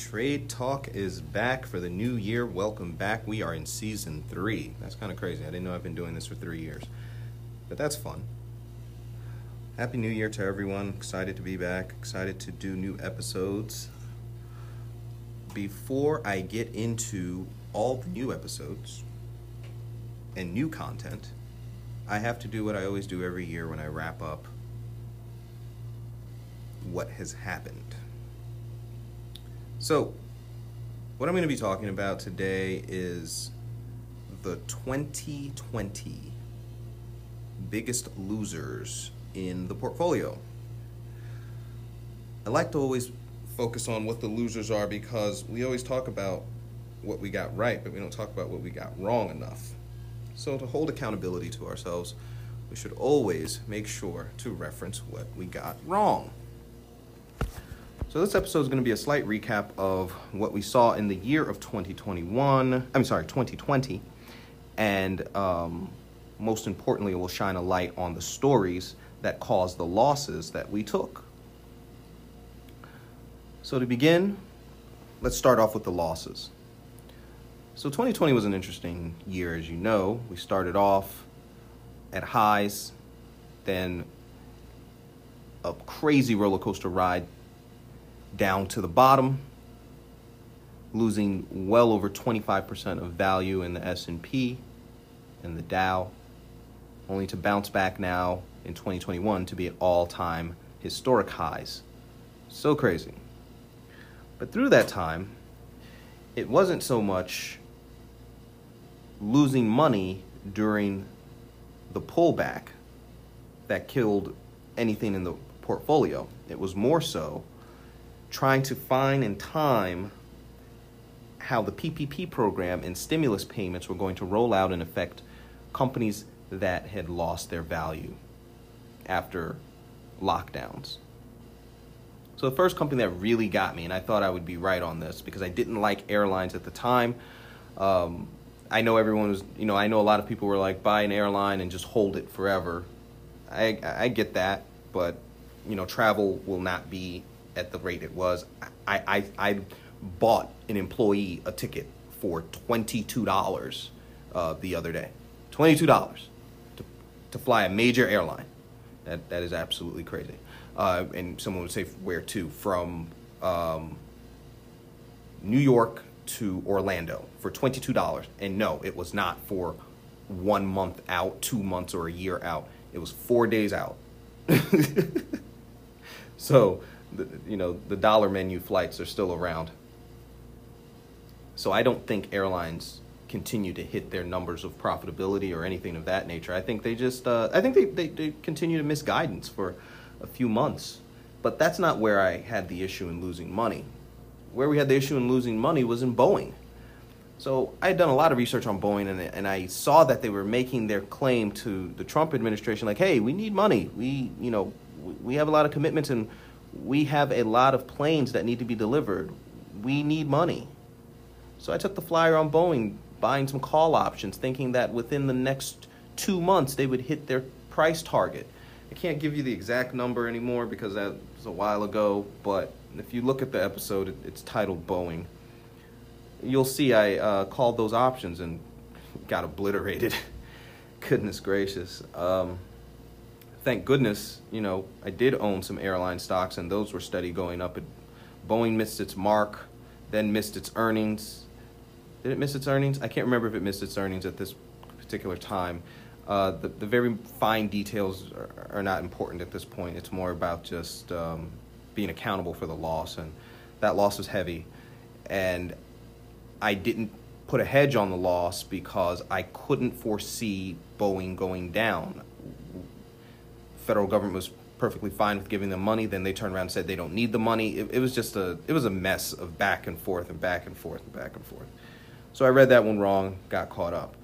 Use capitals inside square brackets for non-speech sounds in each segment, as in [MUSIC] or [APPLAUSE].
Trade Talk is back for the new year. Welcome back. We are in season three. That's kind of crazy. I didn't know I've been doing this for three years, but that's fun. Happy New Year to everyone. Excited to be back. Excited to do new episodes. Before I get into all the new episodes and new content, I have to do what I always do every year when I wrap up what has happened. So, what I'm going to be talking about today is the 2020 biggest losers in the portfolio. I like to always focus on what the losers are because we always talk about what we got right, but we don't talk about what we got wrong enough. So, to hold accountability to ourselves, we should always make sure to reference what we got wrong. So this episode is going to be a slight recap of what we saw in the year of 2021. I'm sorry, 2020, and um, most importantly, it will shine a light on the stories that caused the losses that we took. So to begin, let's start off with the losses. So 2020 was an interesting year, as you know. We started off at highs, then a crazy roller coaster ride down to the bottom, losing well over 25% of value in the S&P and the Dow, only to bounce back now in 2021 to be at all-time historic highs. So crazy. But through that time, it wasn't so much losing money during the pullback that killed anything in the portfolio. It was more so trying to find and time how the PPP program and stimulus payments were going to roll out and affect companies that had lost their value after lockdowns. So the first company that really got me, and I thought I would be right on this because I didn't like airlines at the time. Um, I know everyone was, you know, I know a lot of people were like, buy an airline and just hold it forever. I, I get that, but you know, travel will not be at the rate it was. I, I, I bought an employee a ticket for $22 uh, the other day. $22 to, to fly a major airline. That, that is absolutely crazy. Uh, and someone would say where to? From um, New York to Orlando for $22. And no, it was not for one month out, two months, or a year out. It was four days out. [LAUGHS] so the, you know, the dollar menu flights are still around. So I don't think airlines continue to hit their numbers of profitability or anything of that nature. I think they just, uh, I think they, they, they continue to miss guidance for a few months. But that's not where I had the issue in losing money. Where we had the issue in losing money was in Boeing. So I had done a lot of research on Boeing, and, and I saw that they were making their claim to the Trump administration, like, "Hey, we need money. We, you know, we have a lot of commitments, and we have a lot of planes that need to be delivered. We need money. So I took the flyer on Boeing, buying some call options, thinking that within the next two months they would hit their price target. I can't give you the exact number anymore because that was a while ago, but if you look at the episode, it's titled Boeing. You'll see I uh, called those options and [LAUGHS] got obliterated. [LAUGHS] Goodness gracious. Um, thank goodness, you know, I did own some airline stocks and those were steady going up. Boeing missed its mark, then missed its earnings. Did it miss its earnings? I can't remember if it missed its earnings at this particular time. Uh, the, the very fine details are, are, not important at this point. It's more about just um, being accountable for the loss, and that loss was heavy. And I didn't put a hedge on the loss because I couldn't foresee Boeing going down federal government was perfectly fine with giving them money. Then they turned around and said they don't need the money. It, it, was just a it was a mess of back and forth and back and forth and back and forth. So I read that one wrong, got caught up.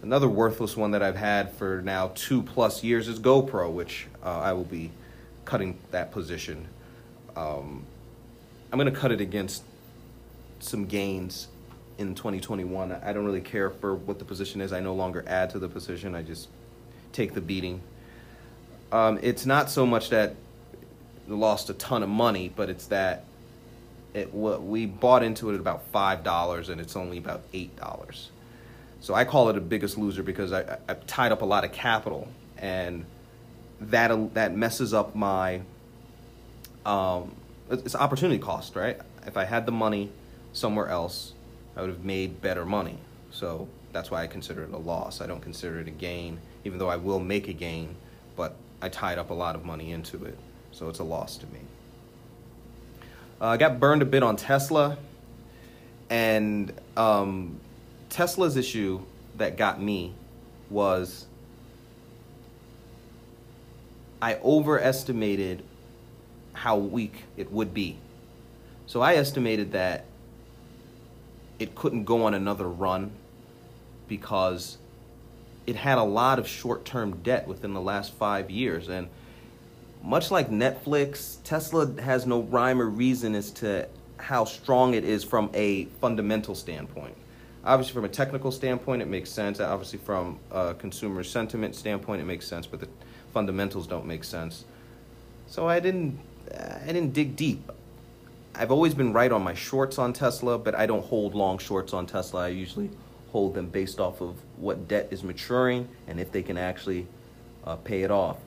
Another worthless one that I've had for now two plus years is GoPro, which uh, I will be cutting that position. Um, I'm going to cut it against some gains in 2021. I don't really care for what the position is. I no longer add to the position. I just take the beating um, it's not so much that lost a ton of money, but it's that it what we bought into it at about five dollars, and it's only about eight dollars. So I call it a biggest loser because I, I, I tied up a lot of capital, and that that messes up my. Um, it's opportunity cost, right? If I had the money somewhere else, I would have made better money. So that's why I consider it a loss. I don't consider it a gain, even though I will make a gain, but I tied up a lot of money into it, so it's a loss to me. Uh, I got burned a bit on Tesla, and um, Tesla's issue that got me was I overestimated how weak it would be. So I estimated that it couldn't go on another run because it had a lot of short term debt within the last five years. And much like Netflix, Tesla has no rhyme or reason as to how strong it is from a fundamental standpoint. Obviously, from a technical standpoint, it makes sense. Obviously, from a consumer sentiment standpoint, it makes sense. But the fundamentals don't make sense. So I didn't, I didn't dig deep. I've always been right on my shorts on Tesla, but I don't hold long shorts on Tesla. I usually hold them based off of what debt is maturing and if they can actually uh, pay it off.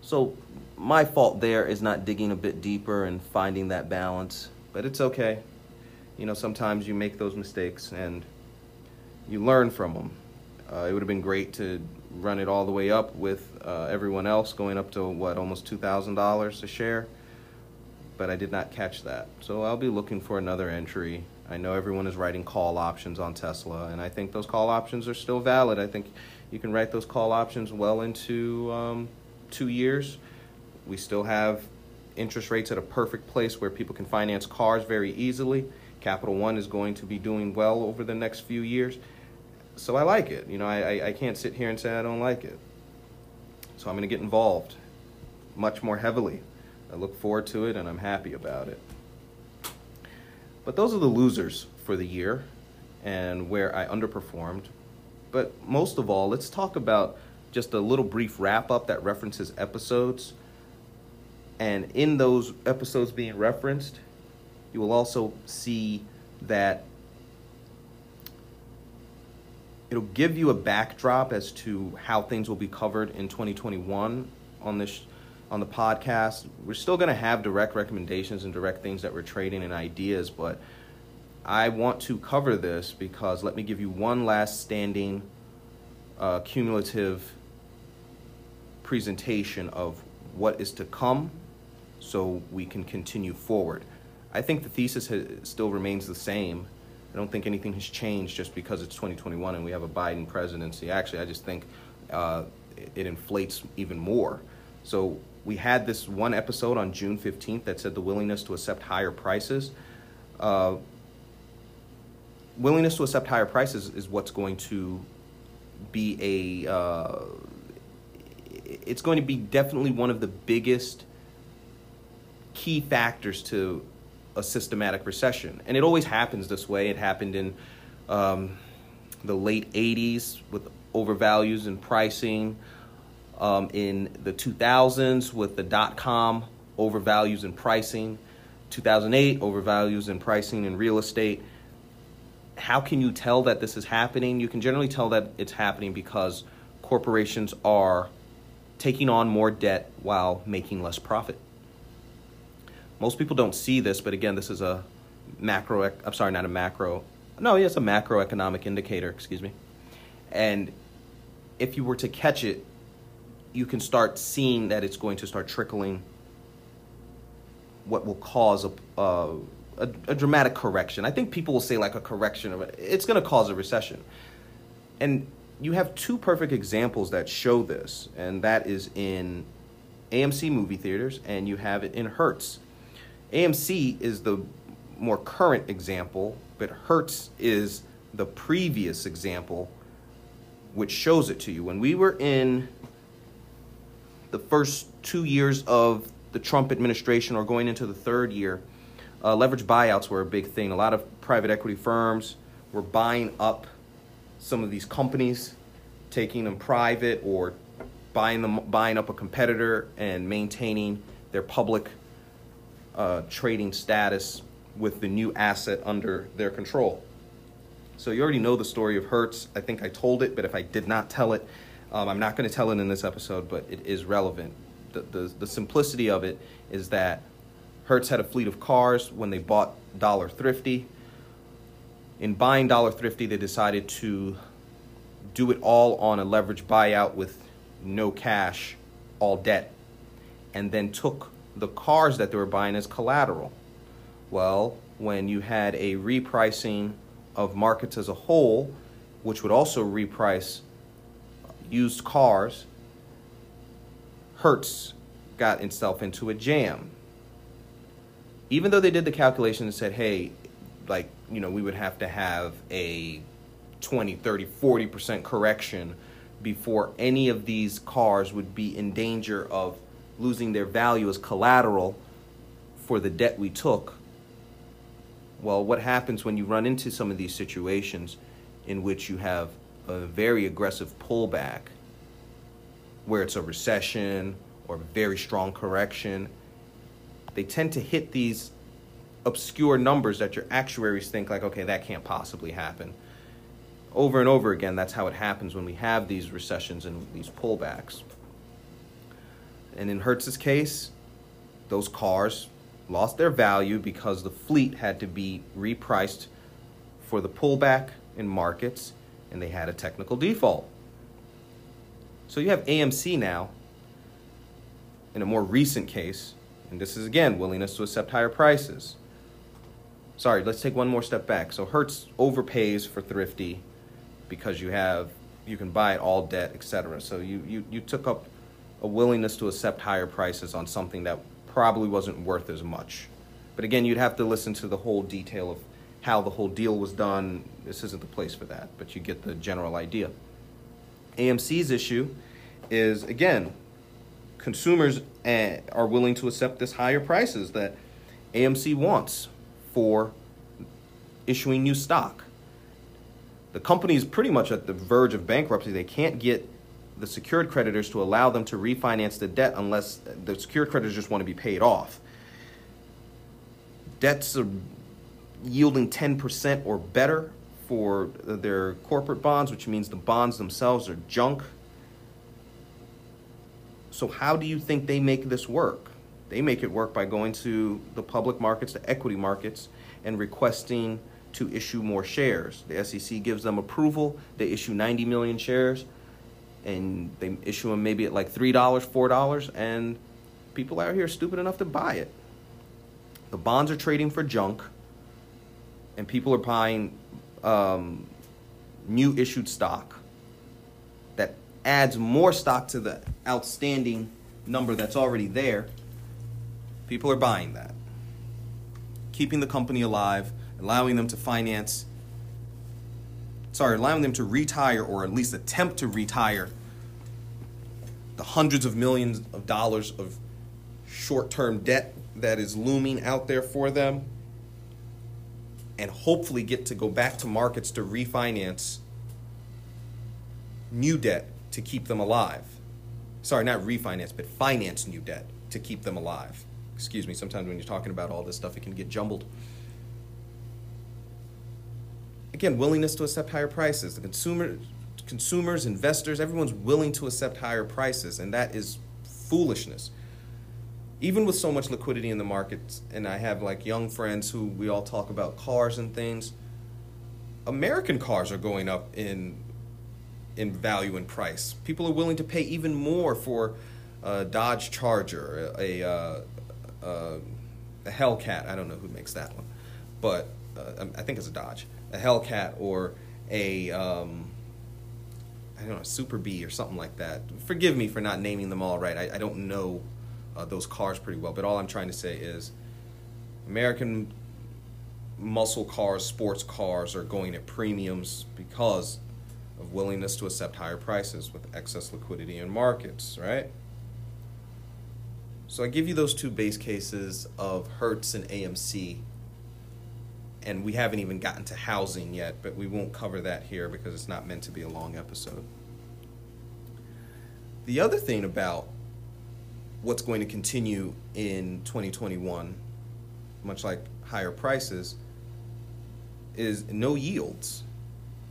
So my fault there is not digging a bit deeper and finding that balance, but it's okay. You know, sometimes you make those mistakes and you learn from them. Uh, it would have been great to run it all the way up with uh, everyone else, going up to what almost two thousand dollars a share. But I did not catch that, so I'll be looking for another entry I know everyone is writing call options on Tesla, and I think those call options are still valid. I think you can write those call options well into um, two years. We still have interest rates at a perfect place where people can finance cars very easily. Capital One is going to be doing well over the next few years. So I like it. You know, I, I can't sit here and say I don't like it. So I'm going to get involved much more heavily. I look forward to it and I'm happy about it. But those are the losers for the year and where I underperformed. But most of all, let's talk about just a little brief wrap up that references episodes. And in those episodes being referenced, you will also see that it'll give you a backdrop as to how things will be covered in 2021 on this on the podcast. We're still going to have direct recommendations and direct things that we're trading and ideas, but I want to cover this because let me give you one last standing uh, cumulative presentation of what is to come so we can continue forward. I think the thesis still remains the same. I don't think anything has changed just because it's 2021 and we have a Biden presidency. Actually, I just think uh, it inflates even more. So we had this one episode on June 15th that said the willingness to accept higher prices. Uh, willingness to accept higher prices is what's going to be a. Uh, it's going to be definitely one of the biggest key factors to a systematic recession. And it always happens this way. It happened in um, the late 80s with overvalues and pricing um, in the 2000s with the dot com overvalues in pricing, 2008 overvalues in pricing in real estate. How can you tell that this is happening? You can generally tell that it's happening because corporations are taking on more debt while making less profit. Most people don't see this, but again, this is a macro, I'm sorry, not a macro, no, it's a macroeconomic indicator, excuse me. And if you were to catch it you can start seeing that it's going to start trickling what will cause a, a, a, dramatic correction. I think people will say like a correction of it. It's going to cause a recession. And you have two perfect examples that show this, and that is in AMC movie theaters and you have it in Hertz. AMC is the more current example, but Hertz is the previous example which shows it to you. When we were in the first two years of the Trump administration or going into the third year, uh, leverage buyouts were a big thing. A lot of private equity firms were buying up some of these companies, taking them private or buying them, buying up a competitor and maintaining their public uh, trading status with the new asset under their control. So you already know the story of Hertz. I think I told it, but if I did not tell it, um, I'm not going to tell it in this episode, but it is relevant. The, the, the simplicity of it is that Hertz had a fleet of cars when they bought Dollar Thrifty. In buying Dollar Thrifty, they decided to do it all on a leverage buyout with no cash, all debt, and then took the cars that they were buying as collateral. Well, when you had a repricing of markets as a whole, which would also reprice used cars, Hertz got itself into a jam. Even though they did the calculation and said, hey, like, you know, we would have to have a 20, 30, 40% correction before any of these cars would be in danger of losing their value as collateral for the debt we took. Well, what happens when you run into some of these situations in which you have a very aggressive pullback, where it's a recession or very strong correction? They tend to hit these obscure numbers that your actuaries think, like, okay, that can't possibly happen over and over again, that's how it happens when we have these recessions and these pullbacks. And in Hertz's case, those cars lost their value because the fleet had to be repriced for the pullback in markets and they had a technical default. So you have AMC now in a more recent case, and this is again willingness to accept higher prices. Sorry, let's take one more step back. So Hertz overpays for Thrifty because you have you can buy it all debt, etc. So you, you you took up a willingness to accept higher prices on something that probably wasn't worth as much. But again, you'd have to listen to the whole detail of how the whole deal was done. This isn't the place for that, but you get the general idea. AMC's issue is again, consumers eh, are willing to accept this higher prices that AMC wants for issuing new stock the company is pretty much at the verge of bankruptcy. They can't get the secured creditors to allow them to refinance the debt unless the secured creditors just want to be paid off. Debts are yielding 10% or better for their corporate bonds, which means the bonds themselves are junk. So, how do you think they make this work? They make it work by going to the public markets, the equity markets, and requesting to issue more shares. The SEC gives them approval. They issue 90 million shares, and they issue them maybe at like $3, $4, and people out here are stupid enough to buy it. The bonds are trading for junk, and people are buying um, new issued stock that adds more stock to the outstanding number that's already there. People are buying that, keeping the company alive allowing them to finance, sorry, allowing them to retire or at least attempt to retire the hundreds of millions of dollars of short term debt that is looming out there for them and hopefully get to go back to markets to refinance new debt to keep them alive. Sorry, not refinance, but finance new debt to keep them alive. Excuse me, sometimes when you're talking about all this stuff, it can get jumbled again, willingness to accept higher prices. The consumer, consumers, investors, everyone's willing to accept higher prices, and that is foolishness. Even with so much liquidity in the markets, and I have like young friends who we all talk about cars and things. American cars are going up in in value and price. People are willing to pay even more for a Dodge Charger, a, a, a, a Hellcat. I don't know who makes that one, but uh, I think it's a Dodge a Hellcat or a um, I don't know, Super Bee or something like that. Forgive me for not naming them all right. I, I don't know uh, those cars pretty well, but all I'm trying to say is American muscle cars, sports cars are going at premiums because of willingness to accept higher prices with excess liquidity in markets, right? So I give you those two base cases of Hertz and AMC and we haven't even gotten to housing yet, but we won't cover that here because it's not meant to be a long episode. The other thing about what's going to continue in 2021, much like higher prices is no yields.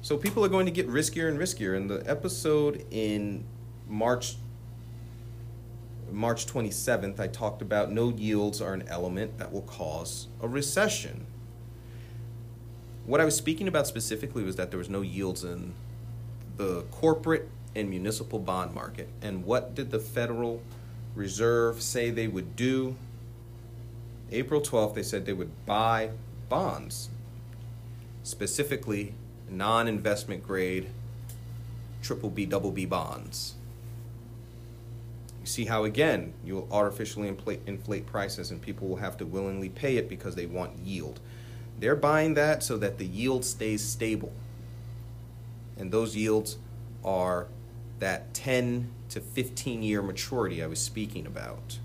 So people are going to get riskier and riskier. In the episode in March March 27th, I talked about no yields are an element that will cause a recession. What I was speaking about specifically was that there was no yields in the corporate and municipal bond market. And what did the Federal Reserve say they would do? April 12th, they said they would buy bonds, specifically non investment grade triple B, double B bonds. You see how, again, you'll artificially inflate, inflate prices and people will have to willingly pay it because they want yield. They're buying that so that the yield stays stable. And those yields are that 10 to 15 year maturity I was speaking about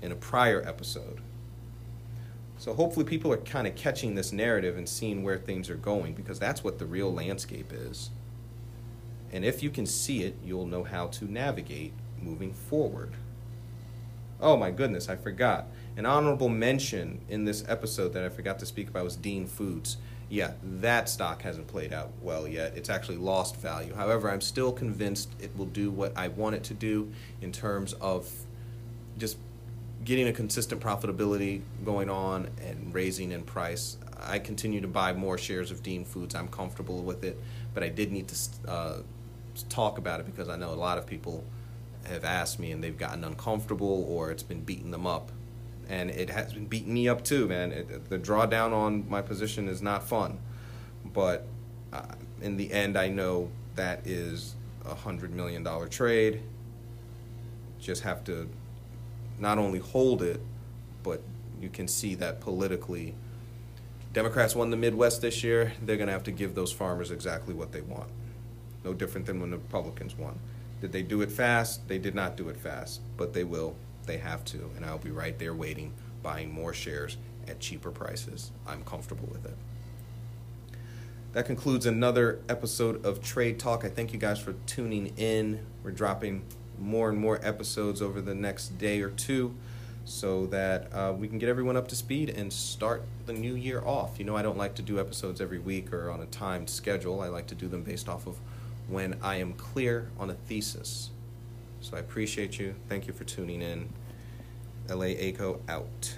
in a prior episode. So hopefully people are kind of catching this narrative and seeing where things are going because that's what the real landscape is. And if you can see it, you'll know how to navigate moving forward. Oh my goodness, I forgot. An honorable mention in this episode that I forgot to speak about was Dean Foods. Yeah, that stock hasn't played out well yet. It's actually lost value. However, I'm still convinced it will do what I want it to do in terms of just getting a consistent profitability going on and raising in price. I continue to buy more shares of Dean Foods. I'm comfortable with it, but I did need to uh, talk about it because I know a lot of people have asked me and they've gotten uncomfortable or it's been beating them up. And it has been beating me up too, man. It, the drawdown on my position is not fun. But uh, in the end, I know that is a $100 million trade. Just have to not only hold it, but you can see that politically, Democrats won the Midwest this year. They're going to have to give those farmers exactly what they want. No different than when the Republicans won. Did they do it fast? They did not do it fast, but they will. They have to, and I'll be right there waiting, buying more shares at cheaper prices. I'm comfortable with it. That concludes another episode of Trade Talk. I thank you guys for tuning in. We're dropping more and more episodes over the next day or two so that uh, we can get everyone up to speed and start the new year off. You know, I don't like to do episodes every week or on a timed schedule. I like to do them based off of when I am clear on a thesis. So I appreciate you. Thank you for tuning in. LA ACO out.